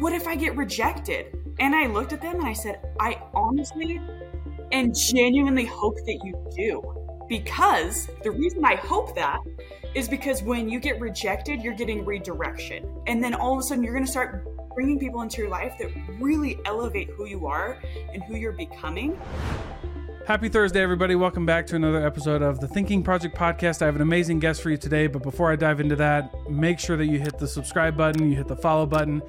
what if I get rejected? And I looked at them and I said, I honestly and genuinely hope that you do. Because the reason I hope that is because when you get rejected, you're getting redirection. And then all of a sudden, you're going to start bringing people into your life that really elevate who you are and who you're becoming. Happy Thursday, everybody. Welcome back to another episode of the Thinking Project Podcast. I have an amazing guest for you today, but before I dive into that, make sure that you hit the subscribe button, you hit the follow button,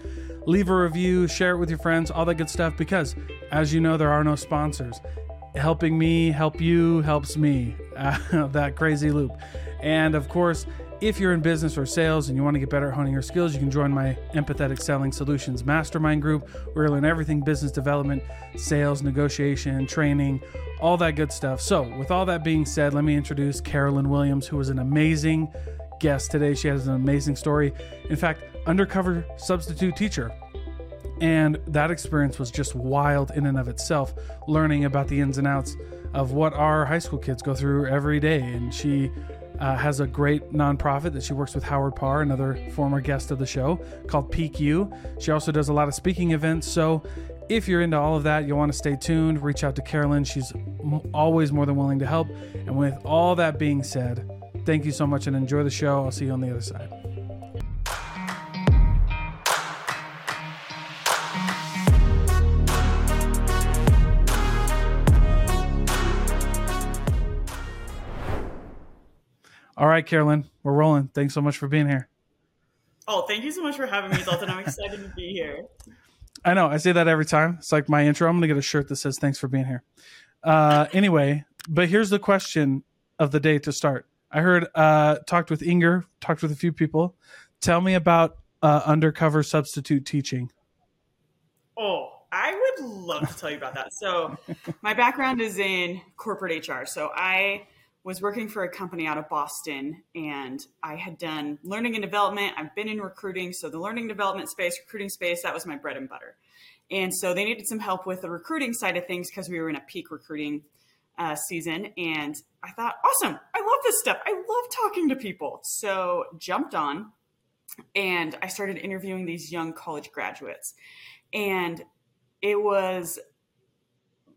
leave a review, share it with your friends, all that good stuff, because as you know, there are no sponsors. Helping me help you helps me. Uh, that crazy loop. And of course, if you're in business or sales and you want to get better at honing your skills, you can join my Empathetic Selling Solutions Mastermind group where you learn everything business development, sales, negotiation, training, all that good stuff. So, with all that being said, let me introduce Carolyn Williams, who was an amazing guest today. She has an amazing story. In fact, undercover substitute teacher. And that experience was just wild in and of itself, learning about the ins and outs of what our high school kids go through every day. And she uh, has a great nonprofit that she works with Howard Parr, another former guest of the show, called You. She also does a lot of speaking events. So if you're into all of that, you'll want to stay tuned. Reach out to Carolyn. She's always more than willing to help. And with all that being said, thank you so much and enjoy the show. I'll see you on the other side. All right, Carolyn, we're rolling. Thanks so much for being here. Oh, thank you so much for having me, Dalton. I'm excited to be here. I know. I say that every time. It's like my intro. I'm going to get a shirt that says "Thanks for being here." Uh, anyway, but here's the question of the day to start. I heard uh, talked with Inger, talked with a few people. Tell me about uh, undercover substitute teaching. Oh, I would love to tell you about that. So, my background is in corporate HR. So, I was working for a company out of Boston and I had done learning and development. I've been in recruiting. So the learning development space, recruiting space, that was my bread and butter. And so they needed some help with the recruiting side of things because we were in a peak recruiting uh, season. And I thought, awesome, I love this stuff. I love talking to people. So jumped on and I started interviewing these young college graduates. And it was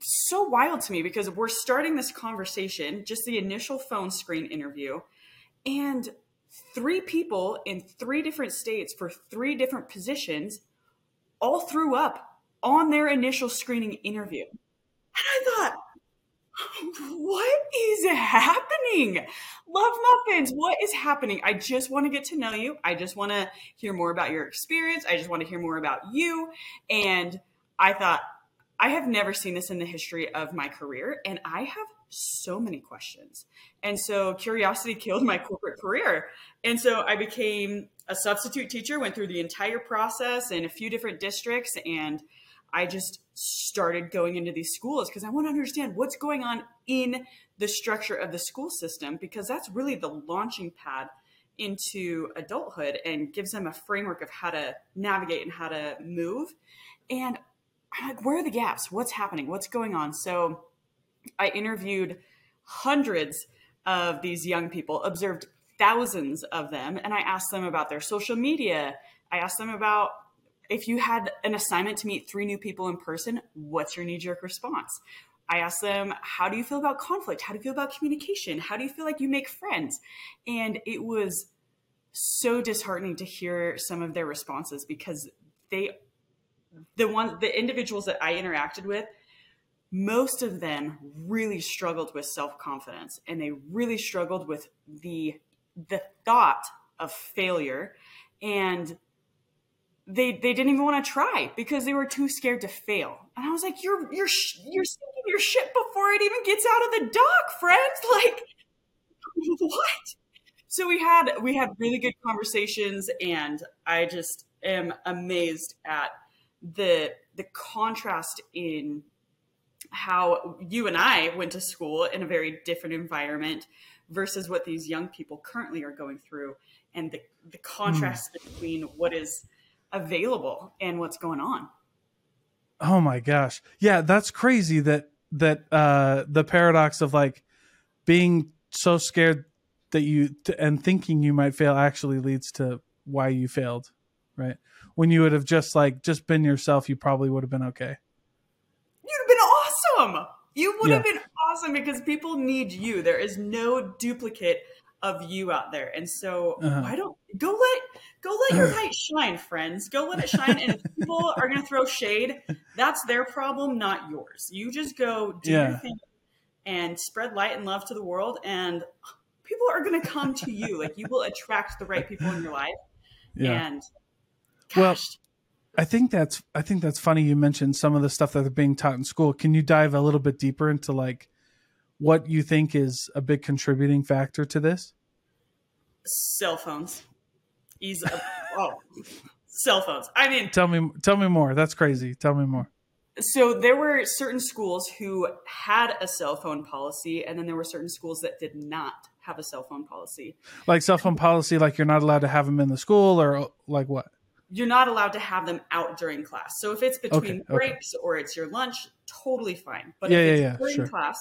so wild to me because we're starting this conversation, just the initial phone screen interview, and three people in three different states for three different positions all threw up on their initial screening interview. And I thought, what is happening? Love muffins, what is happening? I just want to get to know you. I just want to hear more about your experience. I just want to hear more about you. And I thought, I have never seen this in the history of my career, and I have so many questions. And so curiosity killed my corporate career. And so I became a substitute teacher, went through the entire process in a few different districts, and I just started going into these schools because I want to understand what's going on in the structure of the school system because that's really the launching pad into adulthood and gives them a framework of how to navigate and how to move. And I'm like, where are the gaps? What's happening? What's going on? So I interviewed hundreds of these young people, observed thousands of them, and I asked them about their social media. I asked them about if you had an assignment to meet three new people in person, what's your knee jerk response? I asked them, how do you feel about conflict? How do you feel about communication? How do you feel like you make friends? And it was so disheartening to hear some of their responses because they the ones the individuals that I interacted with, most of them really struggled with self-confidence and they really struggled with the the thought of failure and they they didn't even want to try because they were too scared to fail. And I was like, "You're you're you're sinking your ship before it even gets out of the dock, friends!" Like what? So we had we had really good conversations and I just am amazed at the the contrast in how you and I went to school in a very different environment versus what these young people currently are going through and the, the contrast mm. between what is available and what's going on. Oh my gosh. Yeah, that's crazy that that uh the paradox of like being so scared that you and thinking you might fail actually leads to why you failed. right? When you would have just like just been yourself, you probably would have been okay. You'd have been awesome. You would Yeah. have been awesome because people need you. There is no duplicate of you out there. And so Uh-huh. why don't go let go let your light shine, friends. Go let it shine. And if people are gonna throw shade, that's their problem, not yours. You just go do Yeah. your thing and spread light and love to the world and people are gonna come to you. Like you will attract the right people in your life. Yeah. And Well, I think that's I think that's funny you mentioned some of the stuff that are being taught in school. Can you dive a little bit deeper into like what you think is a big contributing factor to this? cell phones. Easy. oh, cell phones. I mean, Tell me tell me more. That's crazy. Tell me more. so there were certain schools who had a cell phone policy, and then there were certain schools that did not have a cell phone policy. Like cell phone policy like you're not allowed to have them in the school or like what? You're not allowed to have them out during class. So if it's between Okay, okay. breaks or it's your lunch, totally fine. But Yeah, if yeah, it's yeah, during sure. class,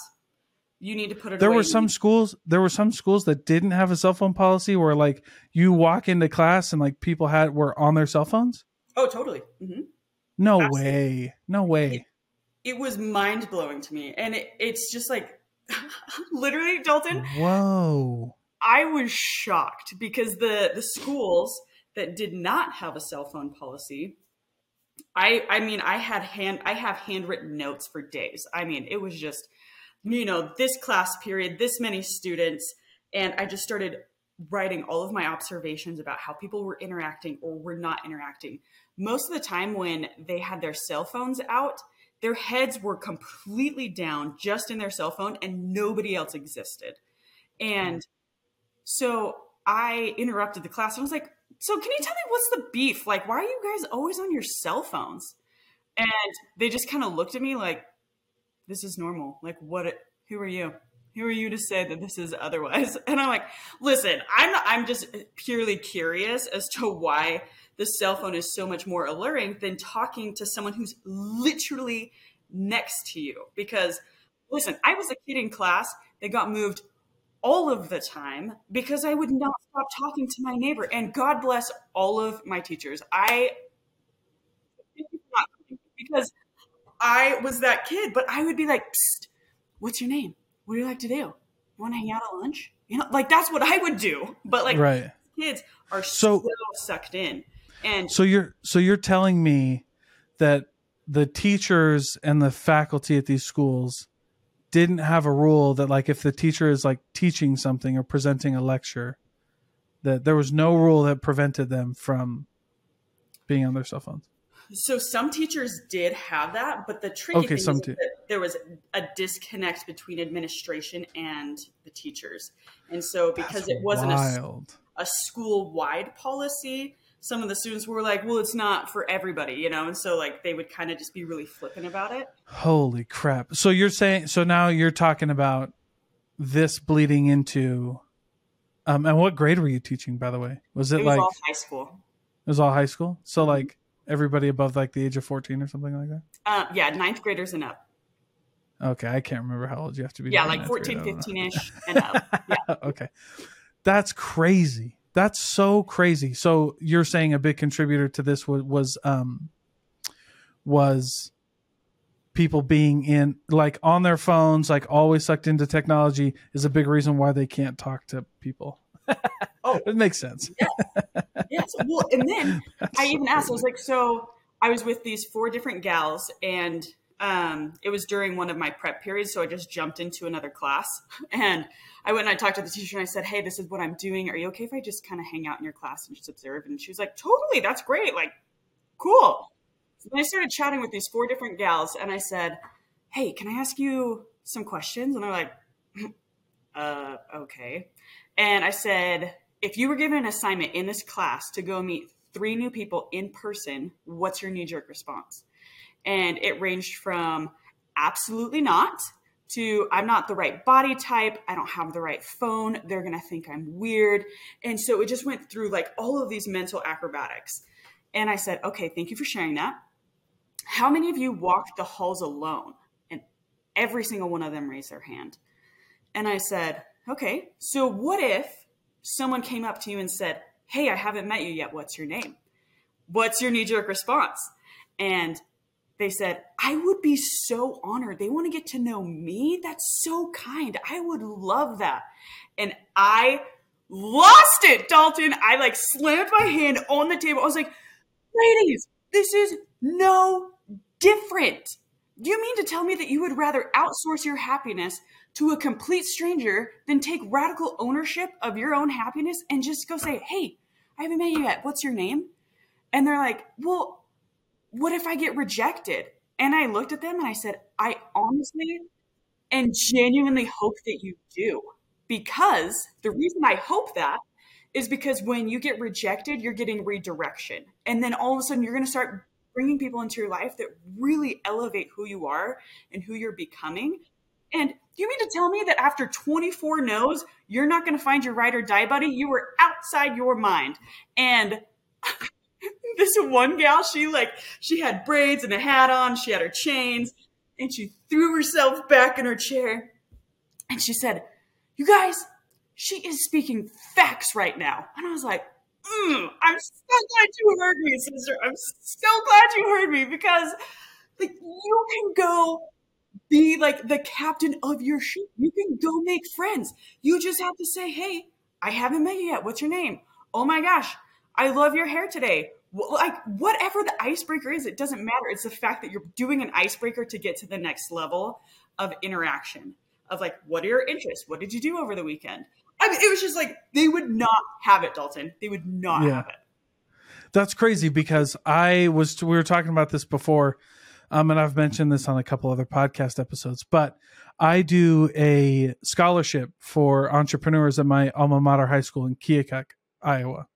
you need to put it There away. were some schools there were some schools that didn't have a cell phone policy where like you walk into class and like people had were on their cell phones? Oh, totally. Mm-hmm. No Absolutely. way. No way. It was mind blowing to me, and it, it's just like literally, Dalton. Whoa. I was shocked because the the schools that did not have a cell phone policy, I I mean I had hand I have handwritten notes for days. I mean it was just you know this class period, this many students, and I just started writing all of my observations about how people were interacting or were not interacting. Most of the time when they had their cell phones out, their heads were completely down just in their cell phone and nobody else existed. And hmm. so I interrupted the class and I was like, So can you tell me what's the beef? Like, why are you guys always on your cell phones? And they just kind of looked at me like, This is normal. Like, what? Who are you? Who are you to say that this is otherwise? And I'm like, Listen, I'm not, I'm just purely curious as to why the cell phone is so much more alluring than talking to someone who's literally next to you. Because listen, I was a kid in class They got moved all of the time because I would not stop talking to my neighbor. And God bless all of my teachers. I because I was that kid, but I would be like, Psst, "What's your name? What do you like to do? Want to hang out at lunch?" You know, like that's what I would do. But like Right. kids are So- so, sucked in, and So you're so you're telling me that the teachers and the faculty at these schools didn't have a rule that like if the teacher is like teaching something or presenting a lecture that there was no rule that prevented them from being on their cell phones. So some teachers did have that, but the tricky Okay, thing is that there was a disconnect between administration and the teachers. And so because it wasn't a, a school-wide policy, some of the students were like, "Well, it's not for everybody," you know, and so like they would kind of just be really flippant about it. Holy crap. So you're saying so now you're talking about this bleeding into um and what grade were you teaching by the way? Was it, It was like high school. it was all high school? So Mhm. like everybody above like the age of 14 or something like that? Uh, yeah, ninth graders and up. Okay, I can't remember how old you have to be. Yeah, like 14, grade, I don't know. 15 ish and up. Yeah. okay. That's crazy. That's so crazy. So you're saying a big contributor to this was, was um was people being in like on their phones, like always sucked into technology is a big reason why they can't talk to people. Oh. it makes sense. yes. Well, and then That's I so even asked, I was like, so I was with these four different gals, and um, it was during one of my prep periods, so I just jumped into another class. And I went and I talked to the teacher and I said, hey, this is what I'm doing. Are you okay if I just kind of hang out in your class and just observe? And she was like, totally, that's great. Like, cool. Then I started chatting with these four different gals, and I said, hey, can I ask you some questions? And they're like, uh, okay. And I said, if you were given an assignment in this class to go meet three new people in person, what's your knee jerk response? And it ranged from absolutely not to I'm not the right body type, I don't have the right phone, they're going to think I'm weird. And so it just went through like all of these mental acrobatics. And I said, okay, thank you for sharing that. How many of you walked the halls alone? And every single one of them raised their hand. And I said, okay, so what if someone came up to you and said, hey, I haven't met you yet. What's your name? what's your knee jerk response? And they said, I would be so honored. They want to get to know me. That's so kind. I would love that. And I lost it, Dalton. I like slammed my hand on the table. I was like, ladies, this is no different. Do you mean to tell me that you would rather outsource your happiness to a complete stranger than take radical ownership of your own happiness and just go say, hey, I haven't met you yet. What's your name? And they're like, well, what if I get rejected? And I looked at them and I said, I honestly and genuinely hope that you do. Because the reason I hope that is because when you get rejected, you're getting redirection. And then all of a sudden, you're going to start bringing people into your life that really elevate who you are and who you're becoming. And you mean to tell me that after 24 no's, you're not going to find your ride or die buddy? You were outside your mind. And this one gal, she like, she had braids and a hat on, she had her chains, and she threw herself back in her chair. And she said, You guys, she is speaking facts right now. And I was like, mm, I'm so glad you heard me, sister. I'm so glad you heard me because like you can go be like the captain of your ship. You can go make friends. You just have to say, "Hey, I haven't met you yet. What's your name? Oh my gosh, I love your hair today." Like whatever the icebreaker is, it doesn't matter. It's the fact that you're doing an icebreaker to get to the next level of interaction. Of like, what are your interests? What did you do over the weekend? I mean, it was just like they would not have it, Dalton. They would not yeah. have it. That's crazy because I was we were talking about this before, um, and I've mentioned this on a couple other podcast episodes. But I do a scholarship for entrepreneurs at my alma mater high school in Keokuk, Iowa,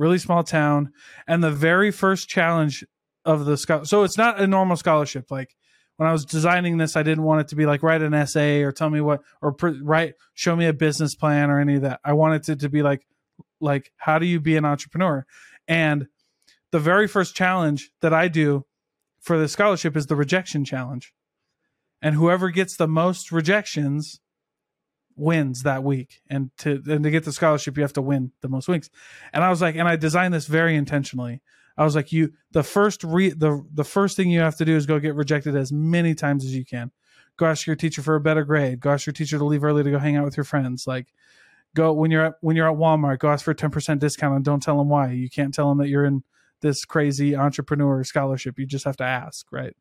really small town. And the very first challenge of the so it's not a normal scholarship like when I was designing this, I didn't want it to be like write an essay or tell me what or pr- write show me a business plan or any of that. I wanted it to be like like how do you be an entrepreneur? And the very first challenge that I do for the scholarship is the rejection challenge. And whoever gets the most rejections wins that week. And to and to get the scholarship you have to win the most weeks. And I was like and I designed this very intentionally I was like, you the first re the the first thing you have to do is go get rejected as many times as you can. Go ask your teacher for a better grade. Go ask your teacher to leave early to go hang out with your friends. Like, go when you're at when you're at Walmart, go ask for a ten percent discount and don't tell them why. You can't tell them that you're in this crazy entrepreneur scholarship. You just have to ask, right?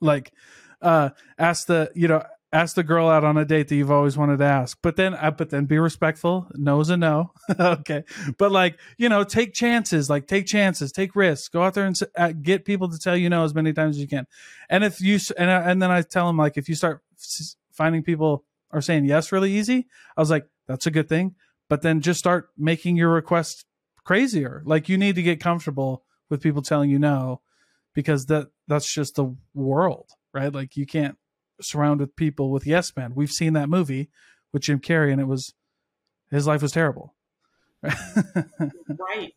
Like, uh, ask the you know ask the girl out on a date that you've always wanted to ask. But then uh, but then be respectful no's a no. Okay. But like you know take chances like take chances take risks. Go out there and uh, get people to tell you no as many times as you can. And if you and, uh, and then i tell them like if you start finding people are saying yes really easy i was like that's a good thing. But then just start making your request crazier. Like you need to get comfortable with people telling you no because that that's just the world right? Like you can't surrounded people with yes men. We've seen that movie with Jim Carrey, and it was his life was terrible. right,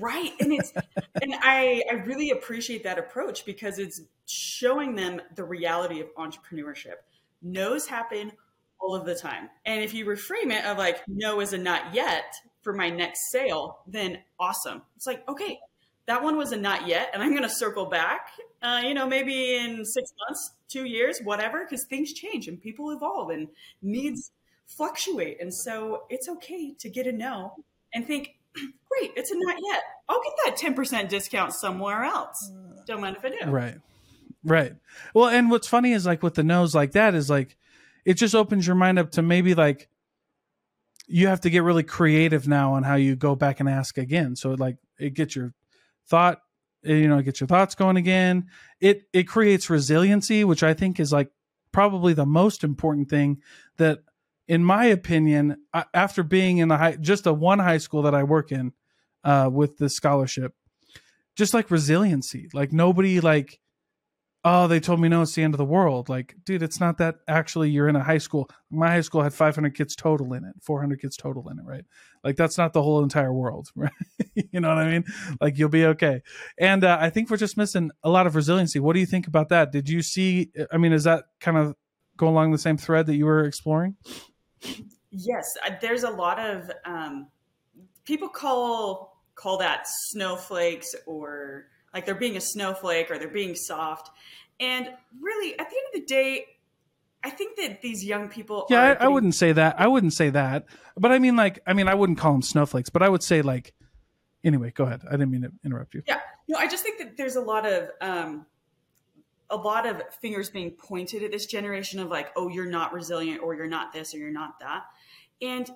right, and it's and I I really appreciate that approach because it's showing them the reality of entrepreneurship. No's happen all of the time, and if you reframe it of like no is a not yet for my next sale, then awesome. It's like okay, that one was a not yet, and I'm going to circle back. Uh, you know, maybe in six months, two years, whatever, because things change and people evolve and needs fluctuate, and so it's okay to get a no and think, great, it's a not yet. I'll get that ten percent discount somewhere else. Don't mind if I do. Right, right. Well, and what's funny is like with the no's like that is like it just opens your mind up to maybe like you have to get really creative now on how you go back and ask again. So like it gets your thought eh, you know get your thoughts going again. It it creates resiliency which i think is like probably the most important thing that in my opinion after being in the high just a one high school that i work in uh, with the scholarship just like resiliency. Like nobody like oh, they told me no, it's the end of the world. Like, dude, it's not that actually you're in a high school. My high school had 500 kids total in it, 400 kids total in it, right? Like, that's not the whole entire world, right? you know what I mean? Like, you'll be okay. And uh, I think we're just missing a lot of resiliency. What do you think about that? Did you see, I mean, is that kind of go along the same thread that you were exploring? Yes, there's a lot of um, people call call that snowflakes or like they're being a snowflake or they're being soft. And really, at the end of the day, I think that these young people. Yeah, are I, I wouldn't say that. I wouldn't say that. But I mean, like, I mean, I wouldn't call them snowflakes, but I would say like. Anyway, go ahead. I didn't mean to interrupt you. Yeah, no, I just think that there's a lot of um, a lot of fingers being pointed at this generation of like, oh, you're not resilient, or you're not this, or you're not that, and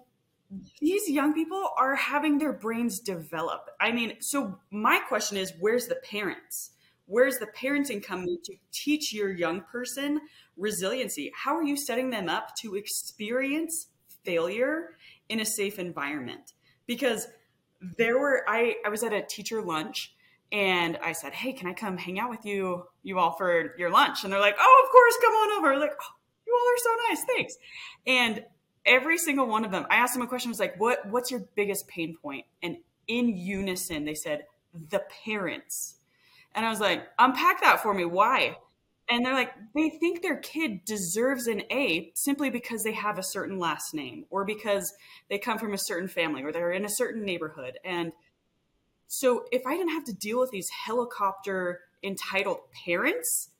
these young people are having their brains develop. I mean, so my question is, where's the parents? Where's the parenting coming to teach your young person resiliency? How are you setting them up to experience failure in a safe environment? Because there were I I was at a teacher lunch and I said, "Hey, can I come hang out with you you all for your lunch?" And they're like, "Oh, of course, come on over." Like, oh, "You all are so nice. Thanks." And every single one of them, I asked them a question I was like, "What what's your biggest pain point?" And in unison, they said, "The parents." And I was like, "Unpack that for me. Why?" And they're like, they think their kid deserves an A simply because they have a certain last name or because they come from a certain family or they're in a certain neighborhood. And so if I didn't have to deal with these helicopter entitled parents,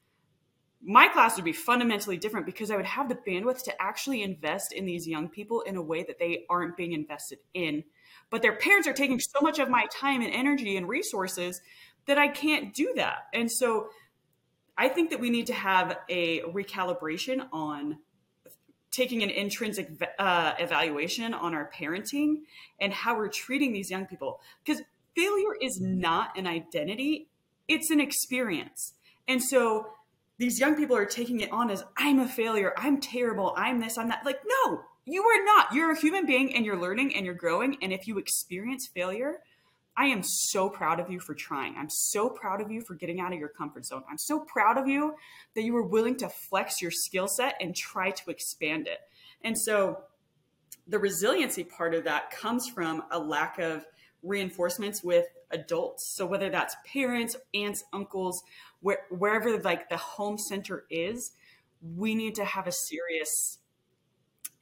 my class would be fundamentally different because I would have the bandwidth to actually invest in these young people in a way that they aren't being invested in. But their parents are taking so much of my time and energy and resources that I can't do that. And so I think that we need to have a recalibration on taking an intrinsic uh, evaluation on our parenting and how we're treating these young people. Because failure is not an identity, it's an experience. And so these young people are taking it on as I'm a failure, I'm terrible, I'm this, I'm that. Like, no, you are not. You're a human being and you're learning and you're growing. And if you experience failure, I am so proud of you for trying. I'm so proud of you for getting out of your comfort zone. I'm so proud of you that you were willing to flex your skill set and try to expand it. And so the resiliency part of that comes from a lack of reinforcements with adults. So whether that's parents, aunts, uncles, where, wherever like the home center is, we need to have a serious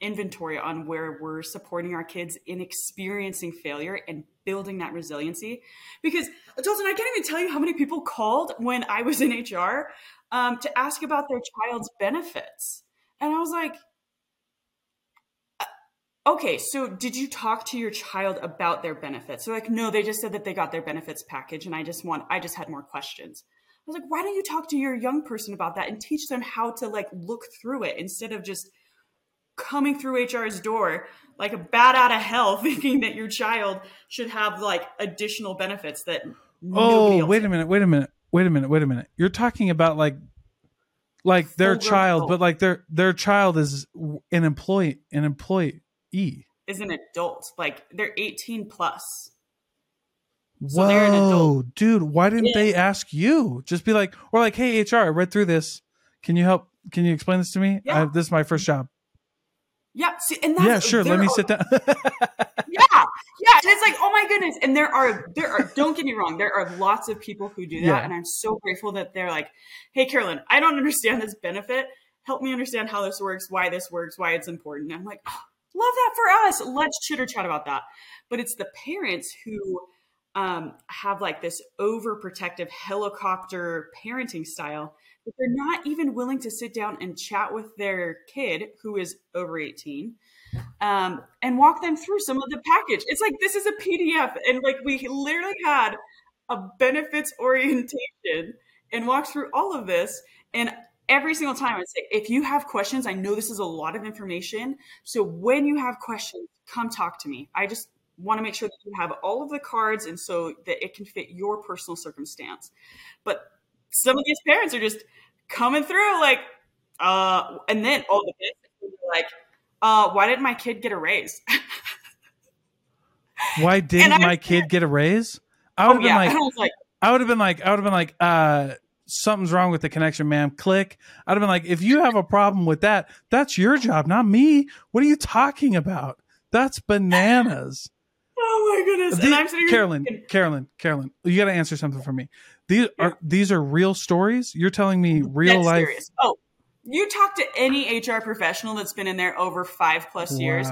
inventory on where we're supporting our kids in experiencing failure and building that resiliency. Because Dalton, I can't even tell you how many people called when I was in HR um, to ask about their child's benefits, and I was like, "Okay, so did you talk to your child about their benefits?" They're like, "No, they just said that they got their benefits package, and I just want, I just had more questions." I was like, "Why don't you talk to your young person about that and teach them how to like look through it instead of just." coming through HR's door like a bat out of hell thinking that your child should have like additional benefits that Oh, wait a minute, wait a minute, wait a minute, wait a minute. You're talking about like like their child, adult. but like their their child is an employee, an employee. Is an adult. Like they're 18 plus. So Whoa, they're an adult. dude, why didn't Yeah. they ask you? Just be like, or like, hey, HR, I read through this. Can you help? Can you explain this to me? Yeah. I, this is my first job. Yeah, see, and that's yeah, sure. Let me are- sit down. Yeah, yeah, and it's like, oh my goodness. And there are, there are. Don't get me wrong, there are lots of people who do that, Yeah. and I'm so grateful that they're like, hey, Carolyn, I don't understand this benefit. Help me understand how this works, why this works, why it's important. And I'm like, oh, love that for us. Let's chitter chat about that. But it's the parents who um, have like this overprotective helicopter parenting style that they're not even willing to sit down and chat with their kid who is over 18 um, and walk them through some of the package. It's like this is a PDF, and like we literally had a benefits orientation and walked through all of this. And every single time, I'd say, if you have questions, I know this is a lot of information. So when you have questions, come talk to me. I just want to make sure that you have all of the cards, and so that it can fit your personal circumstance. But some of these parents are just coming through like, uh, and then all the kids like uh, why didn't my kid get a raise? why didn't my kid get a raise? I would oh have yeah, been and I like, like, I would have been like, I would have been like, uh, something's wrong with the connection, ma'am. Click. I'd have been like, if you have a problem with that, that's your job, not me. What are you talking about? That's bananas. oh my goodness. And I'm sitting Carolyn, thinking, Carolyn, Carolyn, you got to answer something for me. These are these are real stories. You're telling me real dead life. serious. Oh, you talk to any HR professional that's been in there over five plus years.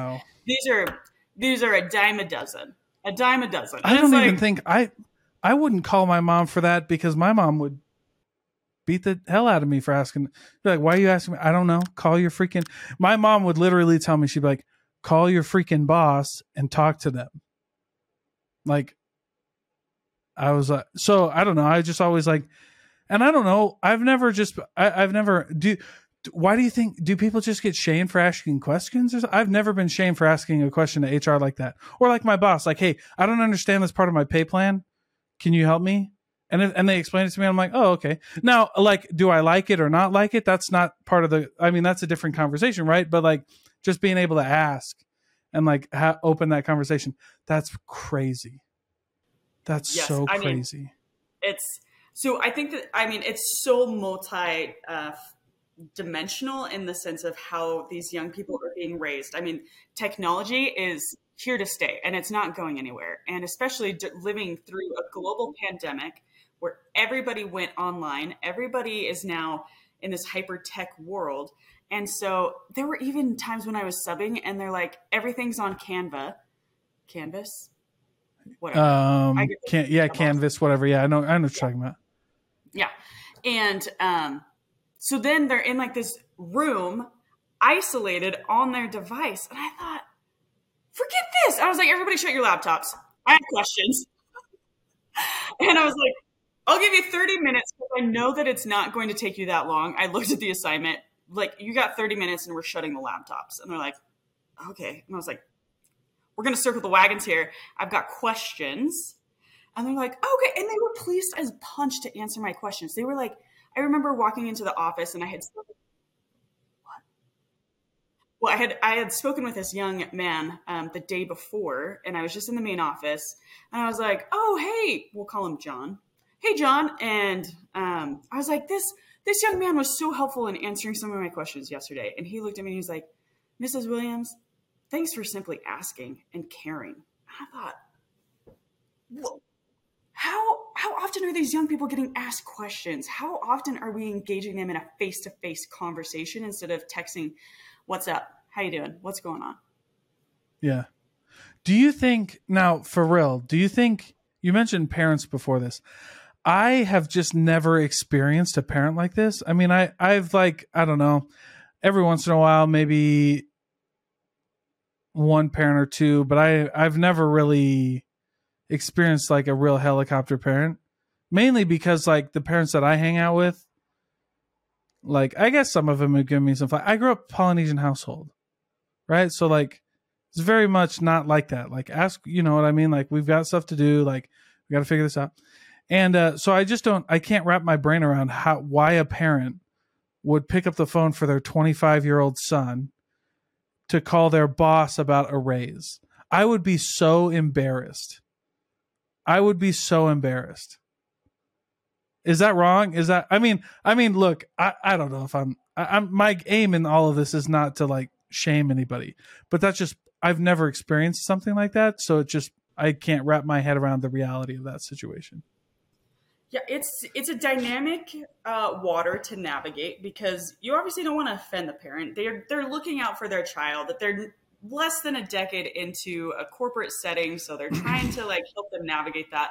These are these are a dime a dozen. a dime a dozen. I don't like, even think I I wouldn't call my mom for that because my mom would beat the hell out of me for asking. Like, why are you asking me? I don't know. Call your freaking. My mom would literally tell me she'd be like, call your freaking boss and talk to them. Like, I was like, so I don't know. I just always like, and I don't know. I've never just, I, I've never do. Why do you think? Do people just get shamed for asking questions? I've never been shamed for asking a question to HR like that, or like my boss, like, "Hey, I don't understand this part of my pay plan. Can you help me?" And if, and they explain it to me, I'm like, "Oh, okay." Now, like, do I like it or not like it? That's not part of the. I mean, that's a different conversation, right? But like, just being able to ask and like ha- open that conversation, that's crazy. That's yes, so crazy. mean, it's so I think that I mean it's so multi uh, dimensional in the sense of how these young people are being raised. I mean, technology is here to stay and it's not going anywhere. And especially d- living through a global pandemic where everybody went online, everybody is now in this hyper tech world. And so there were even times when I was subbing and they're like, everything's on Canva, Canvas, whatever. Um, can, yeah, Canvas, whatever. Yeah, I know. I know what you're talking about. Yeah, and um, so then they're in like this room, isolated on their device, and I thought, forget this. I was like, everybody, shut your laptops. I have questions, and I was like, I'll give you 30 minutes because I know that it's not going to take you that long. I looked at the assignment, like, you got 30 minutes and we're shutting the laptops. And they're like, okay. And I was like, we're going to circle the wagons here. I've got questions. And they're like, okay. And they were pleased as punch to answer my questions. They were like, I remember walking into the office and I had. Well, I had I had spoken with this young man um, the day before, and I was just in the main office, and I was like, "Oh, hey, we'll call him John. Hey, John." And um, I was like, "This this young man was so helpful in answering some of my questions yesterday." And he looked at me and he was like, "Mrs. Williams, Thanks for simply asking and caring. I thought, well, how how often are these young people getting asked questions? How often are we engaging them in a face to face conversation instead of texting, "What's up? How you doing? What's going on?" Yeah. Do you think now, for real? Do you think you mentioned parents before this? I have just never experienced a parent like this. I mean, I I've like I don't know, every once in a while maybe one parent or two, but I I've never really experienced like a real helicopter parent. Mainly because like the parents that I hang out with, like I guess some of them have given me some. I grew up Polynesian household, right? So like it's very much not like that. Like ask, you know what I mean? Like we've got stuff to do. Like we got to figure this out. And uh, so I just don't. I can't wrap my brain around how why a parent would pick up the phone for their 25 year old son to call their boss about a raise. I would be so embarrassed. I would be so embarrassed. Is that wrong? Is that I mean I mean look I, I don't know if I'm I, am my aim in all of this is not to like shame anybody, but that's just I've never experienced something like that, so it just I can't wrap my head around the reality of that situation. Yeah, it's it's a dynamic uh, water to navigate because you obviously don't want to offend the parent. They're they're looking out for their child. That they're less than a decade into a corporate setting, so they're trying to like help them navigate that.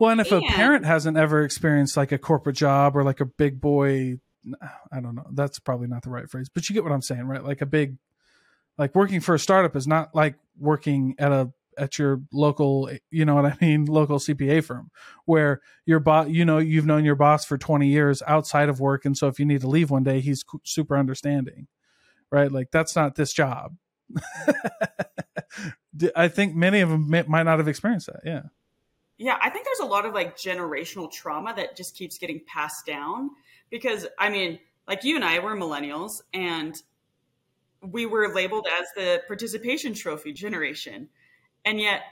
Well, and if and, a parent hasn't ever experienced like a corporate job or like a big boy, I don't know. That's probably not the right phrase, but you get what I'm saying, right? Like a big, like working for a startup is not like working at a at your local you know what i mean local cpa firm where your boss you know you've known your boss for 20 years outside of work and so if you need to leave one day he's super understanding right? Like that's not this job. I think many of them may, might not have experienced that yeah. Yeah i think there's a lot of like generational trauma that just keeps getting passed down because i mean like you and i were millennials and we were labeled as the participation trophy generation and yet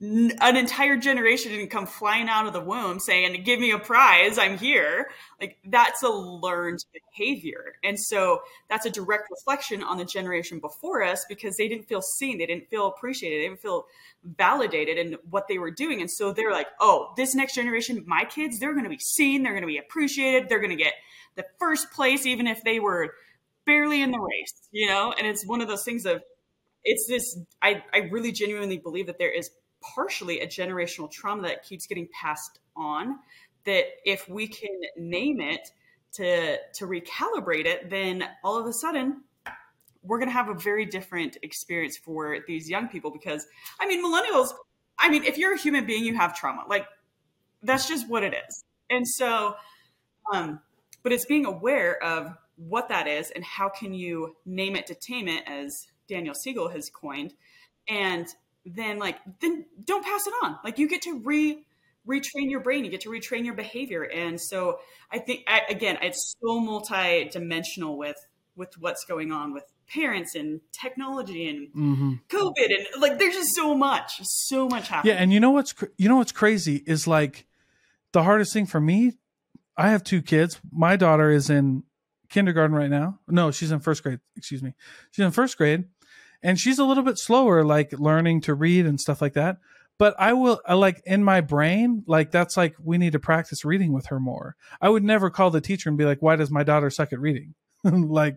an entire generation didn't come flying out of the womb saying give me a prize i'm here. Like that's a learned behavior. And so that's a direct reflection on the generation before us because they didn't feel seen they didn't feel appreciated they didn't feel validated in what they were doing. And so they're like oh this next generation my kids they're going to be seen they're going to be appreciated they're going to get the first place even if they were barely in the race you know? And it's one of those things of it's this I, I really genuinely believe that there is partially a generational trauma that keeps getting passed on that if we can name it to to recalibrate it then all of a sudden we're going to have a very different experience for these young people because i mean millennials i mean if you're a human being you have trauma. Like that's just what it is. And so um but it's being aware of what that is and how can you name it to tame it as daniel siegel has coined. And then like then don't pass it on. Like you get to re retrain your brain. You get to retrain your behavior. And so i think I, again it's so multi-dimensional with with what's going on with parents and technology and mm-hmm. covid and like there's just so much so much happening. Yeah and you know what's you know what's crazy is like the hardest thing for me i have two kids. My daughter is in kindergarten right now. No she's in first grade. Excuse me. She's in first grade and she's a little bit slower like learning to read and stuff like that. But i will I like in my brain like that's like we need to practice reading with her more. I would never call the teacher and be like why does my daughter suck at reading? Like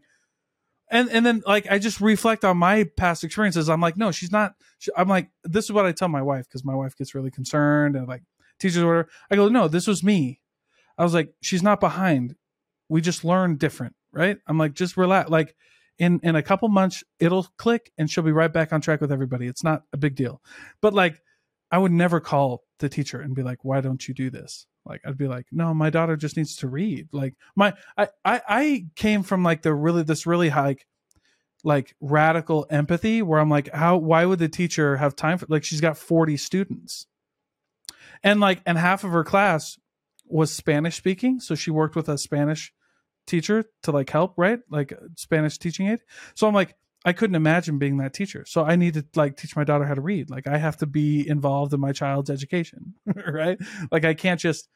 and and then like i just reflect on my past experiences. I'm like no she's not she, i'm like this is what i tell my wife because my wife gets really concerned and like teachers order. i go no this was me. I was like she's not behind. We just learn different right? I'm like just relax like in in a couple months it'll click and she'll be right back on track with everybody. It's not a big deal. But like i would never call the teacher and be like why don't you do this? Like i'd be like no my daughter just needs to read. Like my i i, I came from like the really this really high like radical empathy where i'm like how why would the teacher have time for like she's got 40 students. And like and half of her class was spanish speaking so she worked with a spanish teacher to like help, right? Like uh, Spanish teaching aide. So I'm like, I couldn't imagine being that teacher. So I need to like teach my daughter how to read. Like I have to be involved in my child's education, right? Like I can't just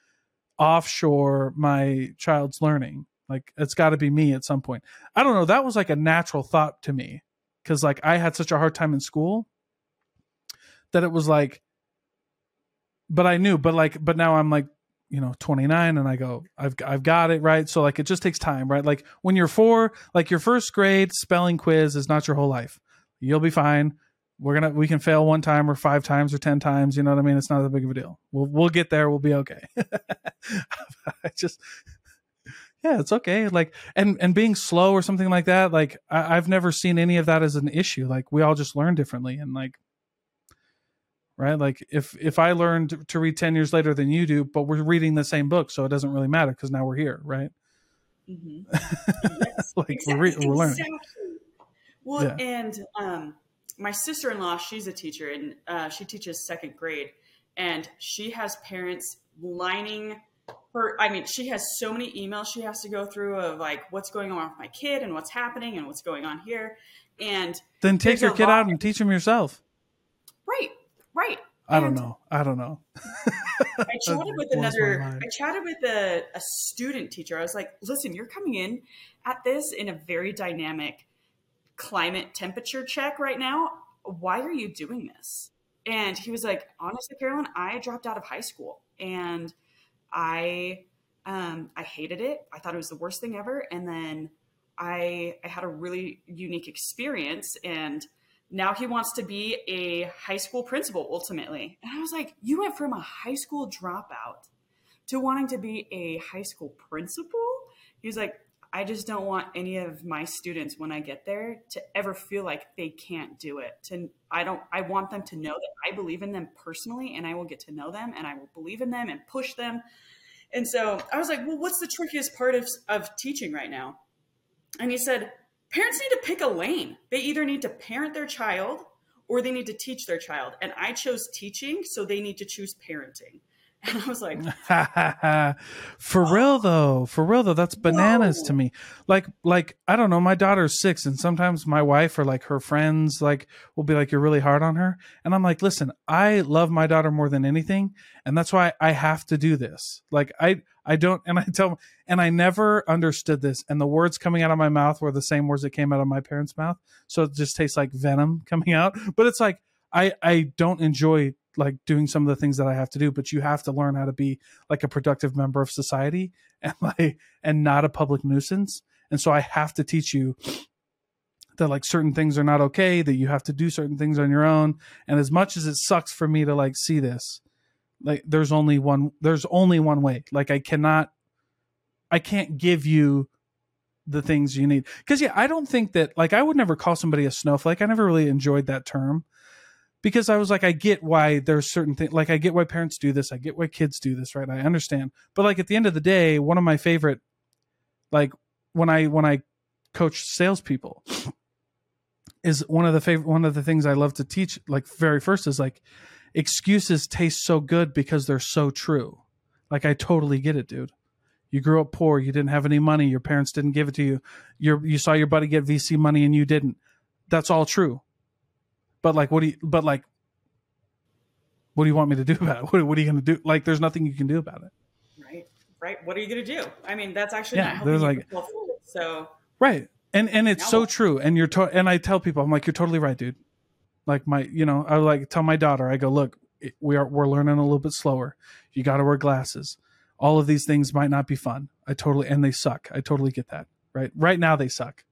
offshore my child's learning. Like it's got to be me at some point. I don't know. That was like a natural thought to me because like I had such a hard time in school that it was like, but I knew, but like, but now I'm like you know 29 and i go i've i've got it right? So like it just takes time right? Like when you're 4 like your first grade spelling quiz is not your whole life. You'll be fine. We're gonna we can fail one time or five times or ten times you know what i mean? It's not that big of a deal. We'll we'll get there. We'll be okay. I just yeah it's okay. Like and and being slow or something like that like I, i've never seen any of that as an issue. Like we all just learn differently and like right like if if i learned to read 10 years later than you do but we're reading the same book so it doesn't really matter because now we're here right mm-hmm. yes, like exactly, we're, re- we're learning exactly. well yeah. and um my sister-in-law she's a teacher and uh, she teaches second grade and she has parents lining her i mean she has so many emails she has to go through of like what's going on with my kid and what's happening and what's going on here and then take your kid out and teach them yourself right Right. I don't know. I don't know. I chatted with another. I chatted with a, a student teacher. I was like, "Listen, you're coming in at this in a very dynamic climate temperature check right now. Why are you doing this?" And he was like, "Honestly, Carolyn, I dropped out of high school and I um, I hated it. I thought it was the worst thing ever. And then I I had a really unique experience and." Now he wants to be a high school principal ultimately. And I was like, you went from a high school dropout to wanting to be a high school principal? He was like, I just don't want any of my students when I get there to ever feel like they can't do it. To I don't I want them to know that I believe in them personally and I will get to know them and I will believe in them and push them. And so I was like, well, what's the trickiest part of, of teaching right now? And he said, parents need to pick a lane. They either need to parent their child or they need to teach their child. And I chose teaching, so they need to choose parenting. And I was like, for real though, for real though, that's bananas Whoa. to me. Like, like I don't know, my daughter's six, and sometimes my wife or like her friends like will be like, "You're really hard on her," and I'm like, "Listen, I love my daughter more than anything, and that's why I have to do this. Like, I I don't, and I tell, and I never understood this, and the words coming out of my mouth were the same words that came out of my parents' mouth, so it just tastes like venom coming out. But it's like I I don't enjoy like doing some of the things that I have to do, but you have to learn how to be like a productive member of society and like and not a public nuisance. And so I have to teach you that like certain things are not okay, that you have to do certain things on your own. And as much as it sucks for me to like see this, like there's only one there's only one way. Like I cannot I can't give you the things you need. Cuz yeah, I don't think that like I would never call somebody a snowflake. I never really enjoyed that term. Because I was like I get why there's certain things like I get why parents do this. I get why kids do this, right? I understand. But like at the end of the day, one of my favorite like when I when I coach salespeople is one of the favorite one of the things I love to teach. Like very first is like excuses taste so good because they're so true. Like I totally get it, dude. You grew up poor, you didn't have any money, your parents didn't give it to you. You you saw your buddy get VC money and you didn't. That's all true. But like what do you but like what do you want me to do about it? What, what are you going to do? Like there's nothing you can do about it. Right. Right. What are you going to do? I mean, that's actually Yeah, not there's like- forward. So Right. And and it's Now so what? true. And you're to- and I tell people, I'm like, you're totally right, dude. Like my, you know, I like tell my daughter, I go, look, we are we're learning a little bit slower. You got to wear glasses. All of these things might not be fun. I totally and they suck. I totally get that. Right. Right now they suck.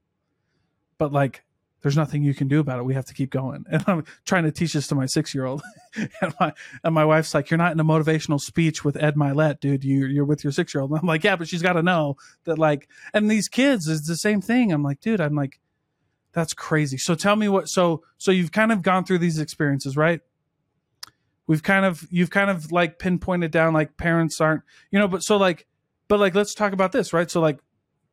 But like there's nothing you can do about it. We have to keep going. And I'm trying to teach this to my six year old. and my and my wife's like, You're not in a motivational speech with Ed Mylett, dude. You you're with your six year old. I'm like, Yeah, but she's gotta know that like and these kids is the same thing. I'm like, dude, I'm like, that's crazy. So tell me what so so you've kind of gone through these experiences, right? We've kind of you've kind of like pinpointed down like parents aren't you know, but so like but like let's talk about this, right? So like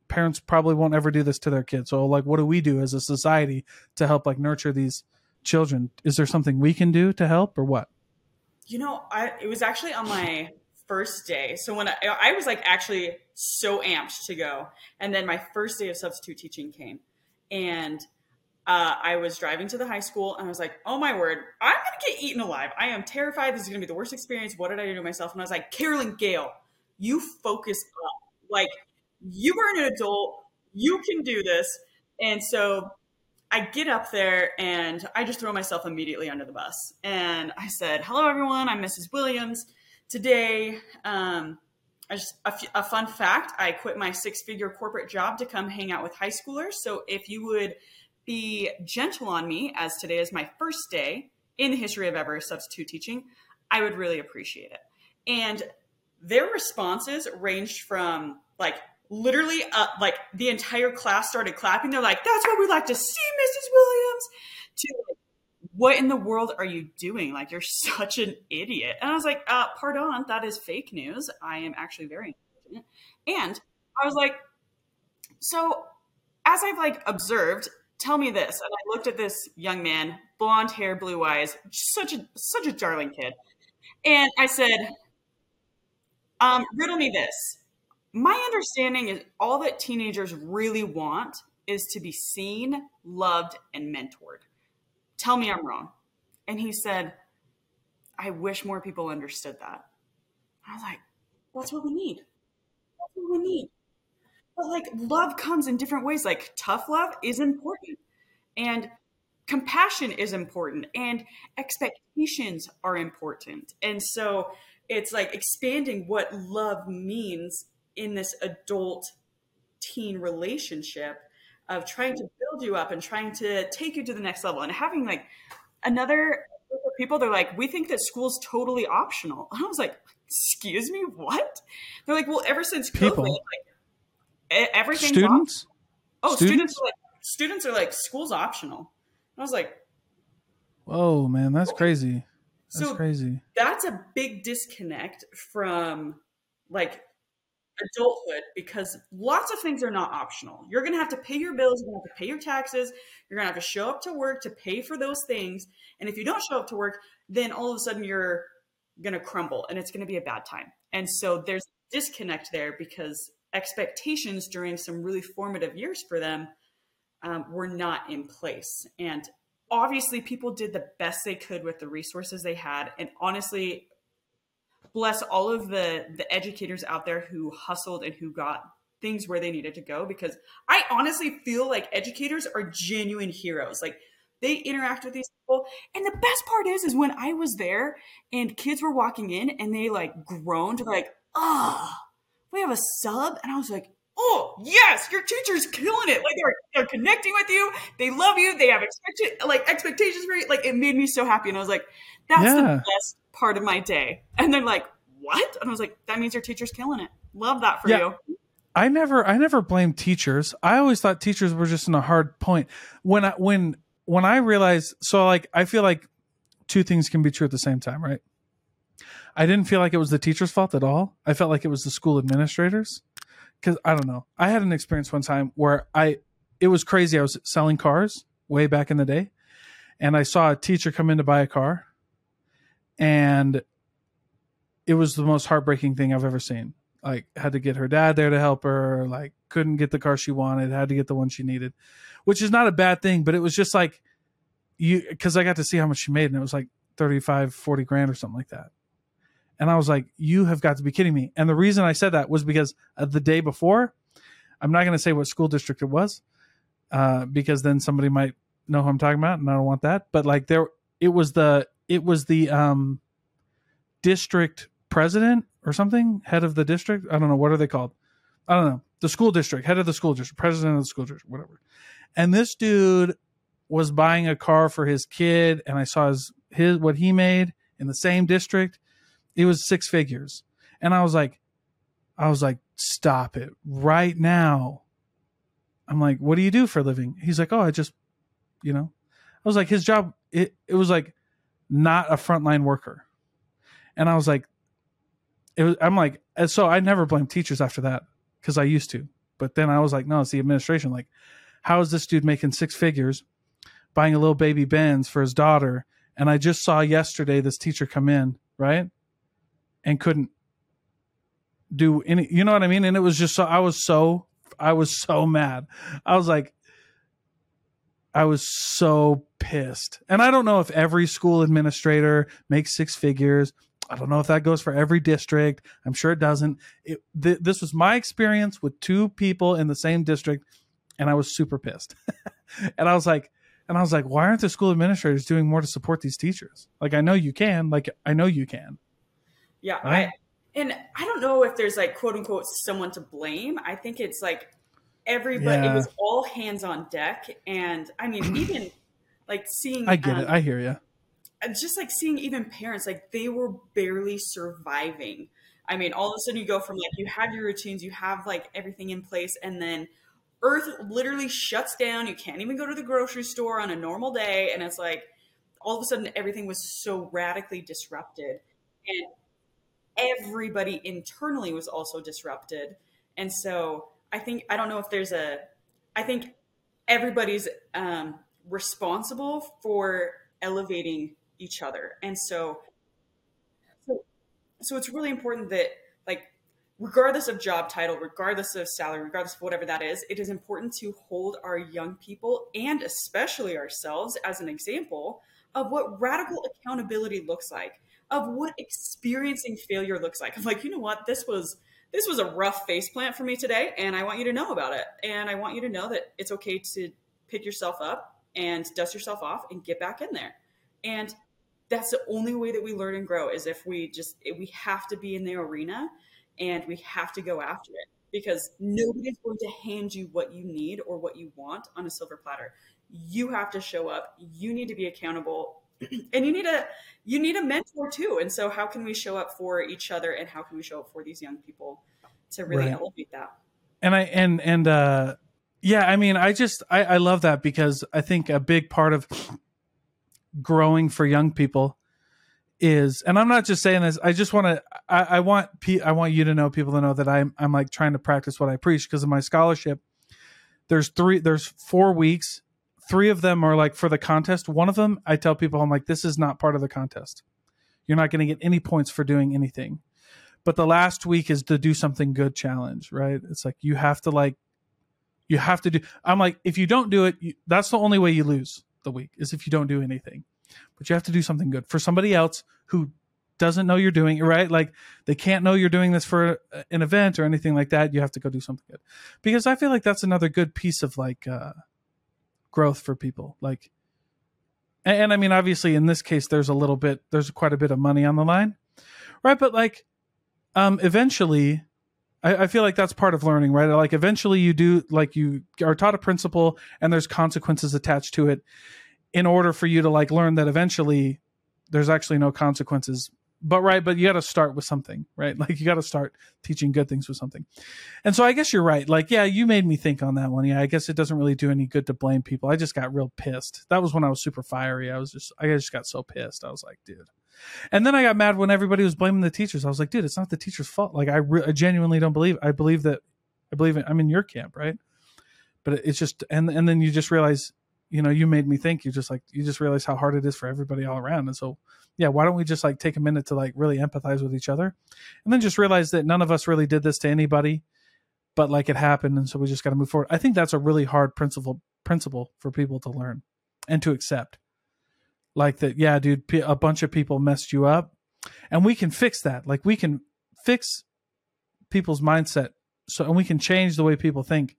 parents probably won't ever do this to their kids. So like what do we do as a society to help like nurture these children? Is there something we can do to help or what? You know, I it was actually on my first day. So when I, I was like actually so amped to go, and then my first day of substitute teaching came, and uh, I was driving to the high school, and I was like, "Oh my word, I'm gonna get eaten alive! I am terrified. This is gonna be the worst experience. What did I do to myself?" And I was like, "Carolyn Gale, you focus up. Like you are an adult. You can do this." And so I get up there and I just throw myself immediately under the bus. And I said, "Hello, everyone. I'm Mrs. Williams. Today, um, just a, f- a fun fact: I quit my six-figure corporate job to come hang out with high schoolers. So if you would be gentle on me, as today is my first day in the history of ever substitute teaching, I would really appreciate it." And their responses ranged from like literally uh, like the entire class started clapping. They're like that's what we like to see mrs williams. To like, what in the world are you doing? Like you're such an idiot. And i was like uh pardon that is fake news. I am actually very intelligent. And i was like so as i've like observed tell me this. And i looked at this young man blonde hair blue eyes such a such a darling kid. And i said um, riddle me this. My understanding is all that teenagers really want is to be seen, loved, and mentored. Tell me I'm wrong. And he said, I wish more people understood that. I was like, that's what we need. That's what we need. But like love comes in different ways. Like tough love is important. And compassion is important. And expectations are important. And so it's like expanding what love means in this adult teen relationship of trying to build you up and trying to take you to the next level and having like another group of people they're like we think that school's totally optional i was like excuse me what they're like well ever since covid People. like e- everything's Students? oh students? Students? are like students are like school's optional and i was like Whoa, man, that's crazy. That's So- crazy. that's a big disconnect from like adulthood because lots of things are not optional. You're going to have to pay your bills, you're going to have to pay your taxes, you're going to have to show up to work to pay for those things. And if you don't show up to work, then all of a sudden you're going to crumble and it's going to be a bad time. And so there's disconnect there because expectations during some really formative years for them um, were not in place. And obviously people did the best they could with the resources they had and honestly bless all of the the educators out there who hustled and who got things where they needed to go because i honestly feel like educators are genuine heroes like they interact with these people and the best part is is when i was there and kids were walking in and they like groaned like oh we have a sub and i was like oh yes, your teacher's killing it. Like they're they're connecting with you. They love you. They have expected like expectations for you. Like it made me so happy, and I was like, that's Yeah. the best part of my day. And they're like, what? And I was like, that means your teacher's killing it. Love that for Yeah. you. I never I never blamed teachers. I always thought teachers were just in a hard point. When I when when I realized so like I feel like two things can be true at the same time, right? I didn't feel like it was the teacher's fault at all. I felt like it was the school administrators cuz I don't know. I had an experience one time where I it was crazy. I was selling cars way back in the day and I saw a teacher come in to buy a car and it was the most heartbreaking thing I've ever seen. Like had to get her dad there to help her like couldn't get the car she wanted had to get the one she needed which is not a bad thing but it was just like you because i got to see how much she made and it was like 35 40 grand or something like that. And i was like you have got to be kidding me. And the reason i said that was because the day before i'm not going to say what school district it was uh, because then somebody might know who i'm talking about and i don't want that but like there it was the it was the um district president or something, head of the district. I don't know what are they called. I don't know. The school district, head of the school district, president of the school district, whatever. And this dude was buying a car for his kid, and I saw his his what he made in the same district. It was six figures, and I was like, I was like, stop it right now. I'm like, what do you do for a living? He's like, oh, I just, you know, I was like, his job. It it was like not a frontline worker, and I was like, it was, I'm like, and so I never blamed teachers after that because I used to. But then I was like, no, it's the administration. Like, how is this dude making six figures, buying a little baby Benz for his daughter? And I just saw yesterday this teacher come in, right? And couldn't do any, you know what I mean? And it was just so, I was so, I was so mad. I was like, I was so pissed. And I don't know if every school administrator makes six figures. I don't know if that goes for every district. I'm sure it doesn't. It, th- this was my experience with two people in the same district, and I was super pissed. and I was like, and I was like, why aren't the school administrators doing more to support these teachers? Like, I know you can. Like, I know you can. Yeah, Right. I and I don't know if there's like quote unquote someone to blame. I think it's like everybody. Yeah. It was all hands on deck, and I mean even like seeing. I get um, it. I hear you. it's just like seeing even parents like they were barely surviving i mean all of a sudden you go from like you have your routines you have like everything in place and then earth literally shuts down you can't even go to the grocery store on a normal day and it's like all of a sudden everything was so radically disrupted and everybody internally was also disrupted and so i think i don't know if there's a i think everybody's um, responsible for elevating each other and so so so it's really important that like regardless of job title regardless of salary regardless of whatever that is it is important to hold our young people and especially ourselves as an example of what radical accountability looks like of what experiencing failure looks like. I'm like, you know what? This was this was a rough face plant for me today, and I want you to know about it. And I want you to know that it's okay to pick yourself up and dust yourself off and get back in there. And that's the only way that we learn and grow is if we just we have to be in the arena and we have to go after it because nobody's going to hand you what you need or what you want on a silver platter. You have to show up. You need to be accountable and you need a you need a mentor too and so how can we show up for each other and how can we show up for these young people to really Right. elevate that and I and and uh yeah, I mean, I just I, I love that because I think a big part of growing for young people is, and I'm not just saying this. I just want to. I, I want pe- I want you to know, people to know that I'm I'm like trying to practice what I preach because of my scholarship. There's three. There's four weeks. Three of them are like for the contest. One of them, I tell people, I'm like, this is not part of the contest. You're not going to get any points for doing anything. But the last week is the do something good challenge, right? It's like you have to like you have to do i'm like if you don't do it you, that's the only way you lose the week is if you don't do anything but you have to do something good for somebody else who doesn't know you're doing it right like they can't know you're doing this for uh, an event or anything like that you have to go do something good because i feel like that's another good piece of like uh growth for people like and, and i mean obviously in this case there's a little bit there's quite a bit of money on the line right but like um eventually I, I feel like that's part of learning, right? Like eventually you do like you are taught a principle and there's consequences attached to it in order for you to like learn that eventually there's actually no consequences but right but you got to start with something right? Like you got to start teaching good things with something. And so i guess you're right. Like yeah you made me think on that one. Yeah i guess it doesn't really do any good to blame people. I just got real pissed. That was when i was super fiery. I was just i just got so pissed. I was like dude. And then i got mad when everybody was blaming the teachers. I was like dude it's not the teacher's fault. Like i, re- I genuinely don't believe i believe that i believe i'm in your camp right? But it's just and and then you just realize you know you made me think you just like you just realize how hard it is for everybody all around. And so yeah why don't we just like take a minute to like really empathize with each other and then just realize that none of us really did this to anybody but like it happened. And so we just got to move forward. I think that's a really hard principle principle for people to learn and to accept. Like that yeah dude a bunch of people messed you up. And we can fix that. Like we can fix people's mindset. So and we can change the way people think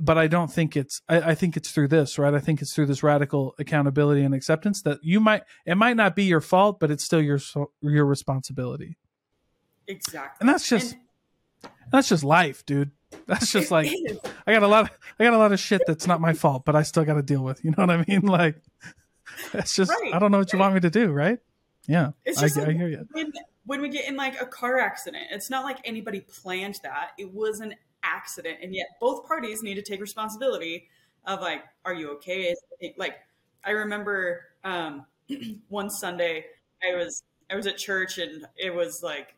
but I don't think it's I, I, think it's through this, right? I think it's through this radical accountability and acceptance that you might it might not be your fault, but it's still your your responsibility. Exactly. And that's just and, that's just life, dude. That's just like is. I got a lot of I got a lot of shit that's not my fault, but I still got to deal with. You know what I mean? Like it's just right. I don't know what you want me to do, right? Yeah. It's just I, like I hear you. When, when we get in like a car accident, it's not like anybody planned that. It was an accident and yet both parties need to take responsibility of like are you okay? Like i remember um, one sunday i was i was at church and it was like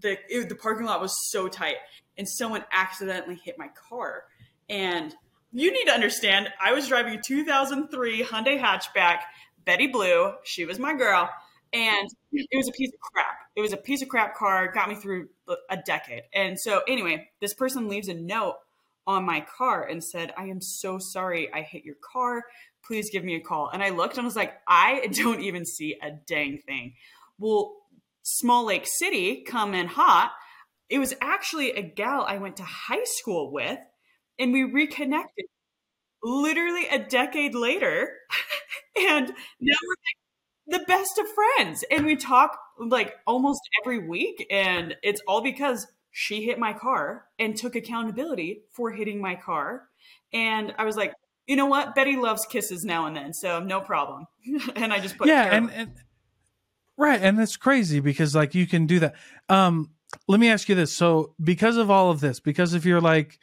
the it, the parking lot was so tight and someone accidentally hit my car. And you need to understand i was driving a 2003 hyundai hatchback betty blue she was my girl and it was a piece of crap. It was a piece of crap car. Got me through a decade. And so, anyway, this person leaves a note on my car and said, "I am so sorry. I hit your car. Please give me a call." And I looked and was like, "I don't even see a dang thing." Well, Small Lake City come in hot. It was actually a gal I went to high school with, and we reconnected literally a decade later. and now we're like the best of friends. And we talk like almost every week and it's all because she hit my car and took accountability for hitting my car. And i was like you know what? Betty loves kisses now and then so no problem. And i just put yeah and, and, right and it's crazy because like you can do that. Um let me ask you this. So because of all of this because if you're like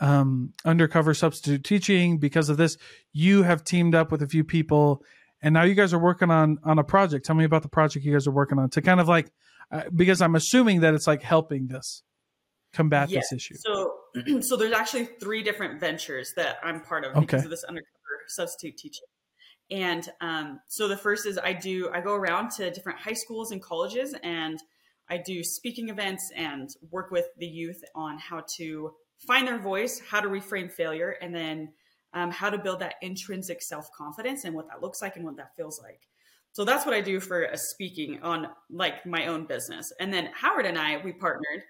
um undercover substitute teaching because of this you have teamed up with a few people and now you guys are working on on a project. Tell me about the project you guys are working on to kind of like uh, because I'm assuming that it's like helping this combat this issue. So so there's actually three different ventures that I'm part of because of this undercover substitute teaching. And um, so the first is I do I go around to different high schools and colleges and I do speaking events and work with the youth on how to find their voice, how to reframe failure, and then um, how to build that intrinsic self confidence and what that looks like and what that feels like. So that's what I do for a speaking on like my own business. And then Howard and I, we partnered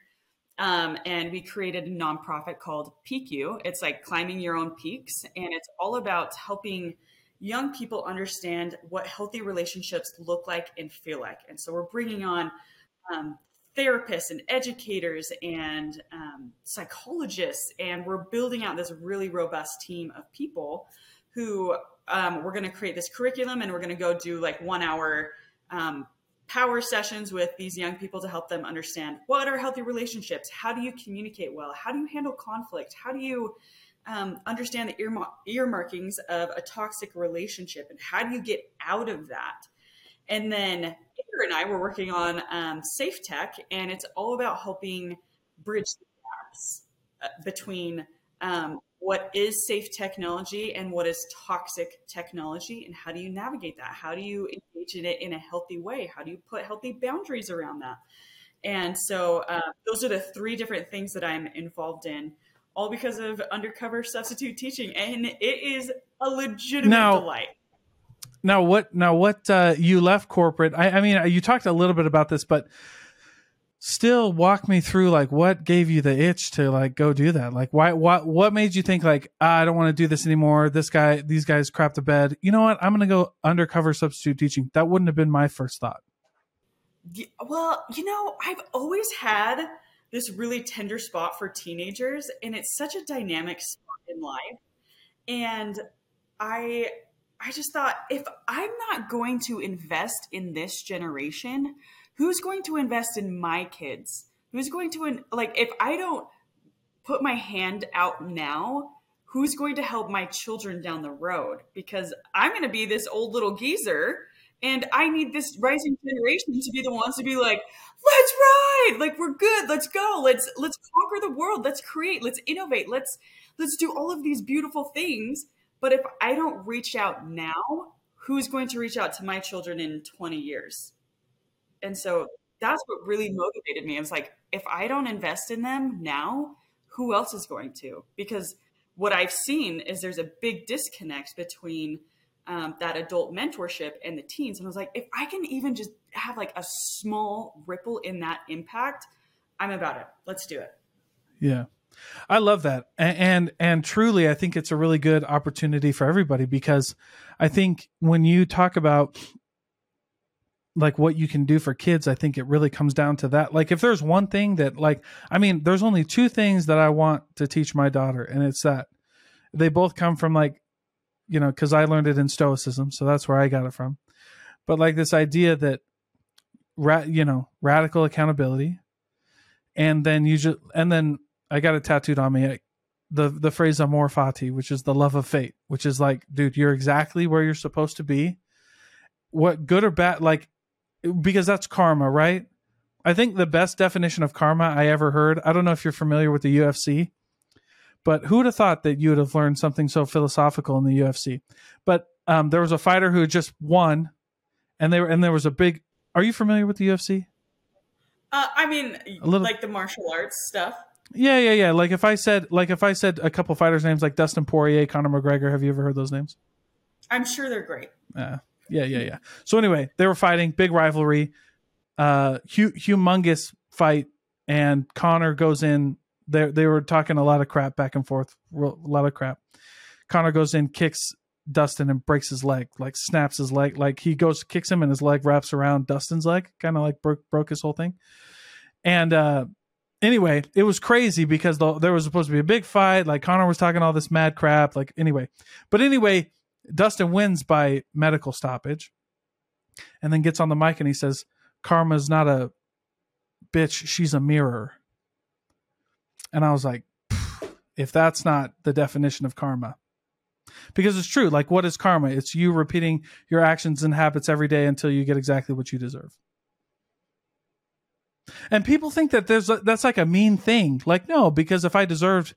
um, and we created a nonprofit called Peak You. It's like climbing your own peaks, and it's all about helping young people understand what healthy relationships look like and feel like. And so we're bringing on um, therapists and educators and um, psychologists, and we're building out this really robust team of people who um, we're going to create this curriculum and we're going to go do like one hour um, power sessions with these young people to help them understand what are healthy relationships how do you communicate well how do you handle conflict how do you um, understand the earmark- earmarkings of a toxic relationship and how do you get out of that and then Peter and I were working on um, Safe Tech, and it's all about helping bridge the gaps uh, between um, what is safe technology and what is toxic technology, and how do you navigate that? How do you engage in it in a healthy way? How do you put healthy boundaries around that? And so uh, those are the three different things that I'm involved in, all because of undercover substitute teaching, and it is a legitimate now, delight now what now what uh, you left corporate I, I mean you talked a little bit about this but still walk me through like what gave you the itch to like go do that? Like why what what made you think like ah, i don't want to do this anymore. This guy these guys crap the bed. You know what? I'm gonna go undercover substitute teaching. That wouldn't have been my first thought. Well you know i've always had this really tender spot for teenagers and it's such a dynamic spot in life. And I I just thought if I'm not going to invest in this generation, who's going to invest in my kids? Who's going to like if I don't put my hand out now, who's going to help my children down the road? Because I'm going to be this old little geezer and I need this rising generation to be the ones to be like, let's ride, like we're good, let's go, let's let's conquer the world, let's create, let's innovate, let's let's do all of these beautiful things. But if I don't reach out now, who's going to reach out to my children in 20 years? And so that's what really motivated me. I was like, if I don't invest in them now, who else is going to? Because what I've seen is there's a big disconnect between um, that adult mentorship and the teens. And I was like, if I can even just have like a small ripple in that impact, I'm about it. Let's do it. Yeah. I love that. And, and, and truly I think it's a really good opportunity for everybody because I think when you talk about like what you can do for kids, I think it really comes down to that. Like if there's one thing that like I mean, there's only two things that I want to teach my daughter and it's that they both come from like you know, because I learned it in Stoicism, so that's where I got it from. But like this idea that, ra- you know, radical accountability, and then you just, and then I got it tattooed on me, the the phrase "amor fati," which is the love of fate, which is like, dude, you're exactly where you're supposed to be. What good or bad, like, because that's karma, right? I think the best definition of karma I ever heard. I don't know if you're familiar with the UFC but who would have thought that you would have learned something so philosophical in the UFC? But um, there was a fighter who had just won, and they were, and there was a big. Are you familiar with the UFC? Uh, I mean, little, like the martial arts stuff. Yeah, yeah, yeah. Like if I said, like if I said a couple fighters' names, like Dustin Poirier, Conor McGregor. Have you ever heard those names? I'm sure they're great. Uh, yeah, yeah, yeah. So anyway, they were fighting, big rivalry, uh, hu- humongous fight, and Conor goes in they they were talking a lot of crap back and forth, a lot of crap. Conor goes in, kicks Dustin, and breaks his leg, like snaps his leg. Like he goes, kicks him, and his leg wraps around Dustin's leg, kind of like broke broke his whole thing. And uh, anyway, it was crazy because the, there was supposed to be a big fight. Like Conor was talking all this mad crap. Like anyway, but anyway, Dustin wins by medical stoppage, and then gets on the mic and he says, "Karma's not a bitch; she's a mirror." And I was like, if that's not the definition of karma. Because it's true. Like, what is karma? It's you repeating your actions and habits every day until you get exactly what you deserve. And people think that there's a, that's like a mean thing. Like, no, because if I deserved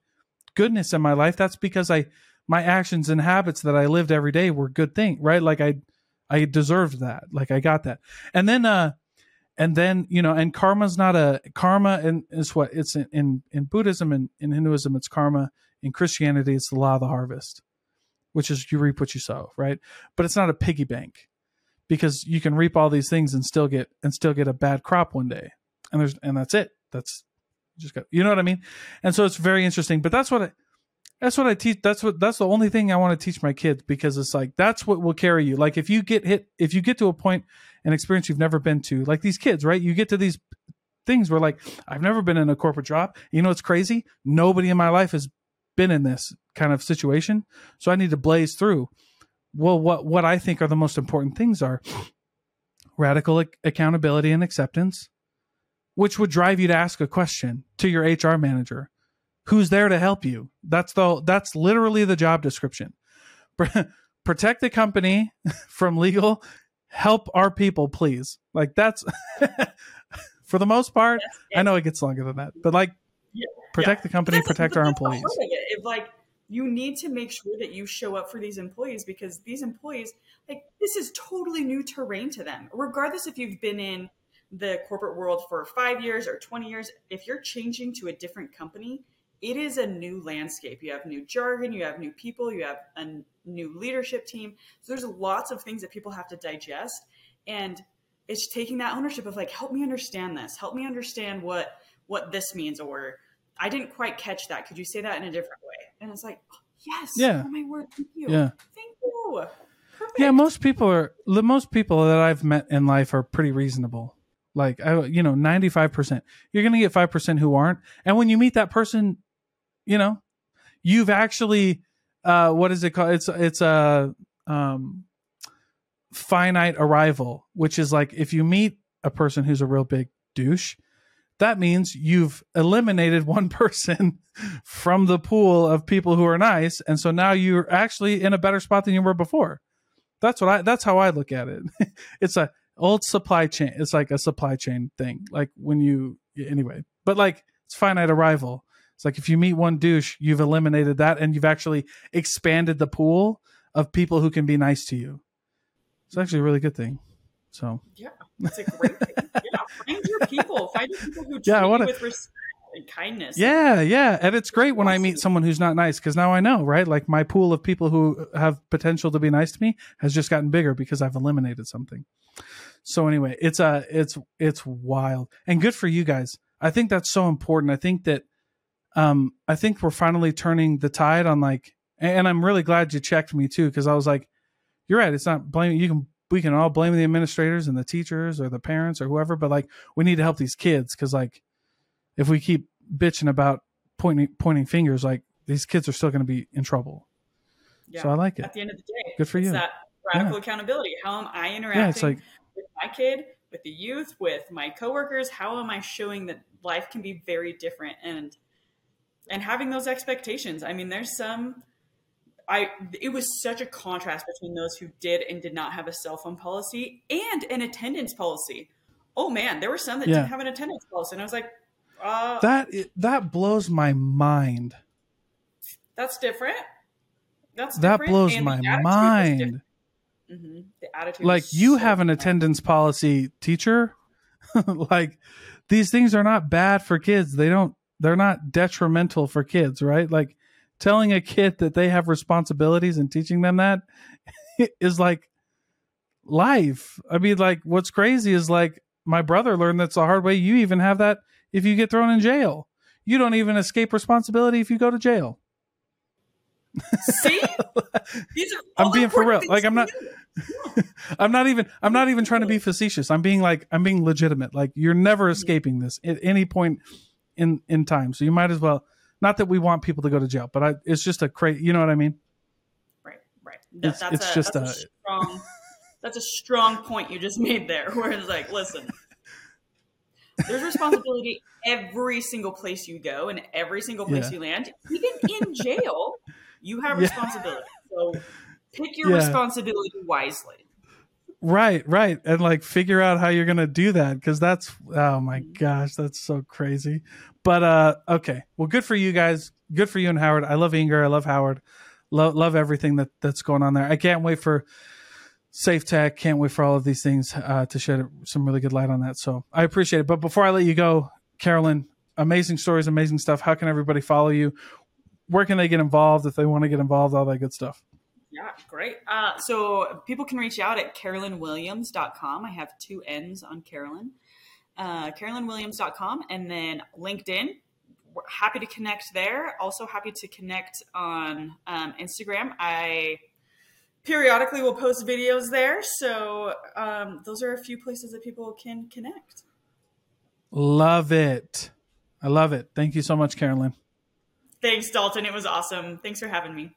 goodness in my life, that's because I my actions and habits that I lived every day were good thing, right? Like I I deserved that. Like I got that. And then uh and then you know and karma's not a karma and is what it's in in, in buddhism and in hinduism it's karma in christianity it's the law of the harvest which is you reap what you sow right but it's not a piggy bank because you can reap all these things and still get and still get a bad crop one day and there's and that's it that's just got you know what i mean and so it's very interesting but that's what I, that's what I teach. That's what that's the only thing I want to teach my kids because it's like that's what will carry you. Like if you get hit, if you get to a point, an experience you've never been to, like these kids, right? You get to these things where like I've never been in a corporate job. You know, it's crazy. Nobody in my life has been in this kind of situation, so I need to blaze through. Well, what what I think are the most important things are radical accountability and acceptance, which would drive you to ask a question to your HR manager who's there to help you. That's the that's literally the job description. Protect the company from legal. Help our people, please. Like that's for the most part. I know it gets longer than that, but like yeah, protect yeah. the company, protect our employees. If like you need to make sure that you show up for these employees because these employees like this is totally new terrain to them regardless if you've been in the corporate world for five years or 20 years if you're changing to a different company it is a new landscape. You have new jargon, you have new people, you have a new leadership team. So there's lots of things that people have to digest. And it's taking that ownership of like, help me understand this, help me understand what what this means, or I didn't quite catch that. Could you say that in a different way? And it's like, yes, yeah, oh my word, thank you, yeah, thank you. Perfect. Yeah, most people are the most people that I've met in life are pretty reasonable. Like I, you know, ninety five percent. You're gonna get five percent who aren't. And when you meet that person, you know, you've actually, uh, what is it called? It's it's a um, finite arrival, which is like if you meet a person who's a real big douche, that means you've eliminated one person from the pool of people who are nice, and so now you're actually in a better spot than you were before. That's what I. That's how I look at it. it's a old supply chain. It's like a supply chain thing. Like when you anyway, but like it's finite arrival. It's like if you meet one douche, you've eliminated that, and you've actually expanded the pool of people who can be nice to you. It's actually a really good thing. So yeah, it's a great thing. Yeah, find your people. Find your people who treat Yeah, I wanna- you with respect and kindness. Yeah, yeah, and it's great when I meet someone who's not nice because now I know, right? Like my pool of people who have potential to be nice to me has just gotten bigger because I've eliminated something. So anyway, it's uh it's it's wild and good for you guys. I think that's so important. I think that um I think we're finally turning the tide on like and I'm really glad you checked me too because I was like you're right, it's not blaming you can we can all blame the administrators and the teachers or the parents or whoever, but like we need to help these kids cuz like if we keep bitching about pointing pointing fingers, like these kids are still going to be in trouble. Yeah. So I like it. At the end of the day, Good for it's you. that radical accountability. How am I interacting Yeah, it's like my kid, with the youth, with my coworkers? How am I showing that life can be very different and and having those expectations? I mean, there's some. I it was such a contrast between those who did and did not have a cell phone policy and an attendance policy. Oh man, there were some that Yeah. didn't have an attendance policy, and I was like, uh, that that blows my mind. that's different. That's That different, blows and my mind. Mhm. The attitude, Like you so have an attendance policy, teacher. like these things are not bad for kids. They don't they're not detrimental for kids, right? Like telling a kid that they have responsibilities and teaching them that is like life. I mean, like what's crazy is like my brother learned that's the hard way. You even have that if you get thrown in jail. You don't even escape responsibility if you go to jail. See, I'm being for real. Like, I'm not- I'm not even I'm not even trying to be facetious. I'm being like I'm being legitimate. Like you're never Mm-hmm. escaping this at any point in in time. So you might as well not that we want people to go to jail, but I, it's just a crazy, you know what I mean? Right, right. It's- that's it's a, just that's a, strong. That's a strong point you just made there. Where it's like, listen, there's responsibility every single place you go and every single place Yeah. you land. Even in jail, you have Yeah. responsibility. So pick your Yeah. responsibility wisely. Right, right. And like figure out how you're going to do that because that's oh my gosh, that's so crazy. But uh okay. Well, good for you guys. Good for you and Howard. I love Inger. I love Howard. Love love everything that that's going on there. I can't wait for Safe Tech. Can't wait for all of these things uh, to shed some really good light on that. So I appreciate it. But before I let you go, Carolyn, amazing stories, amazing stuff. How can everybody follow you? Where can they get involved if they want to get involved? All that good stuff. Yeah, great. Uh, so people can reach out at carolynwilliams.com. I have two N's on Carolyn. Uh, carolynwilliams.com and then LinkedIn. We're happy to connect there. Also happy to connect on um, Instagram. I periodically will post videos there. So um, those are a few places that people can connect. Love it. I love it. Thank you so much, Carolyn. Thanks, Dalton. It was awesome. Thanks for having me.